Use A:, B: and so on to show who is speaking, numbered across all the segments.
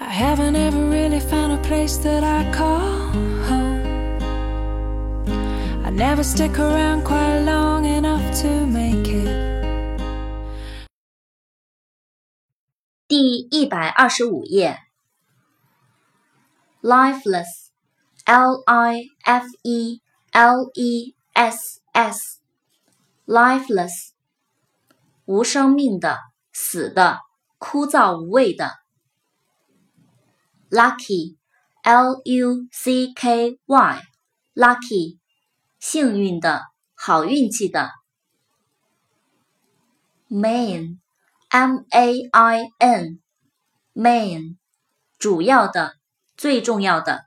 A: I haven't ever really found a place that I call home. I never stick around quite long enough to make it.
B: 第一百二十五页，lifeless, l i f e l e s s, lifeless，无生命的、死的、枯燥无味的。 lucky, l u c k y, lucky，幸运的、好运气的。main, m a i n, main，主要的、最重要的。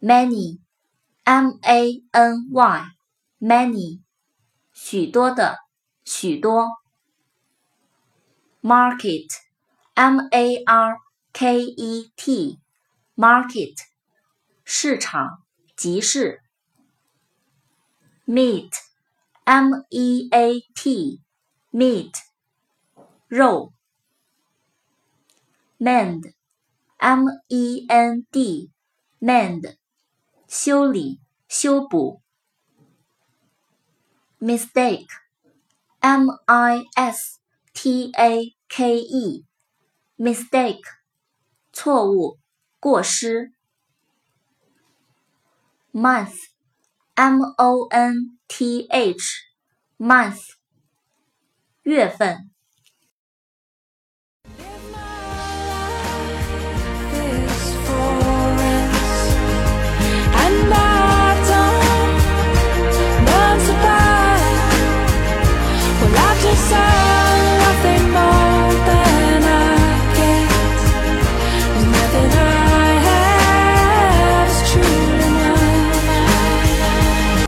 B: many, m a n y, many，许多的、许多。market, m a r K E T market 市场集市。meat M E A T meat 肉。mend M E N D mend 修理修补。mistake M I S T A K E mistake 错误、过失。month，m o n t h，month，月份。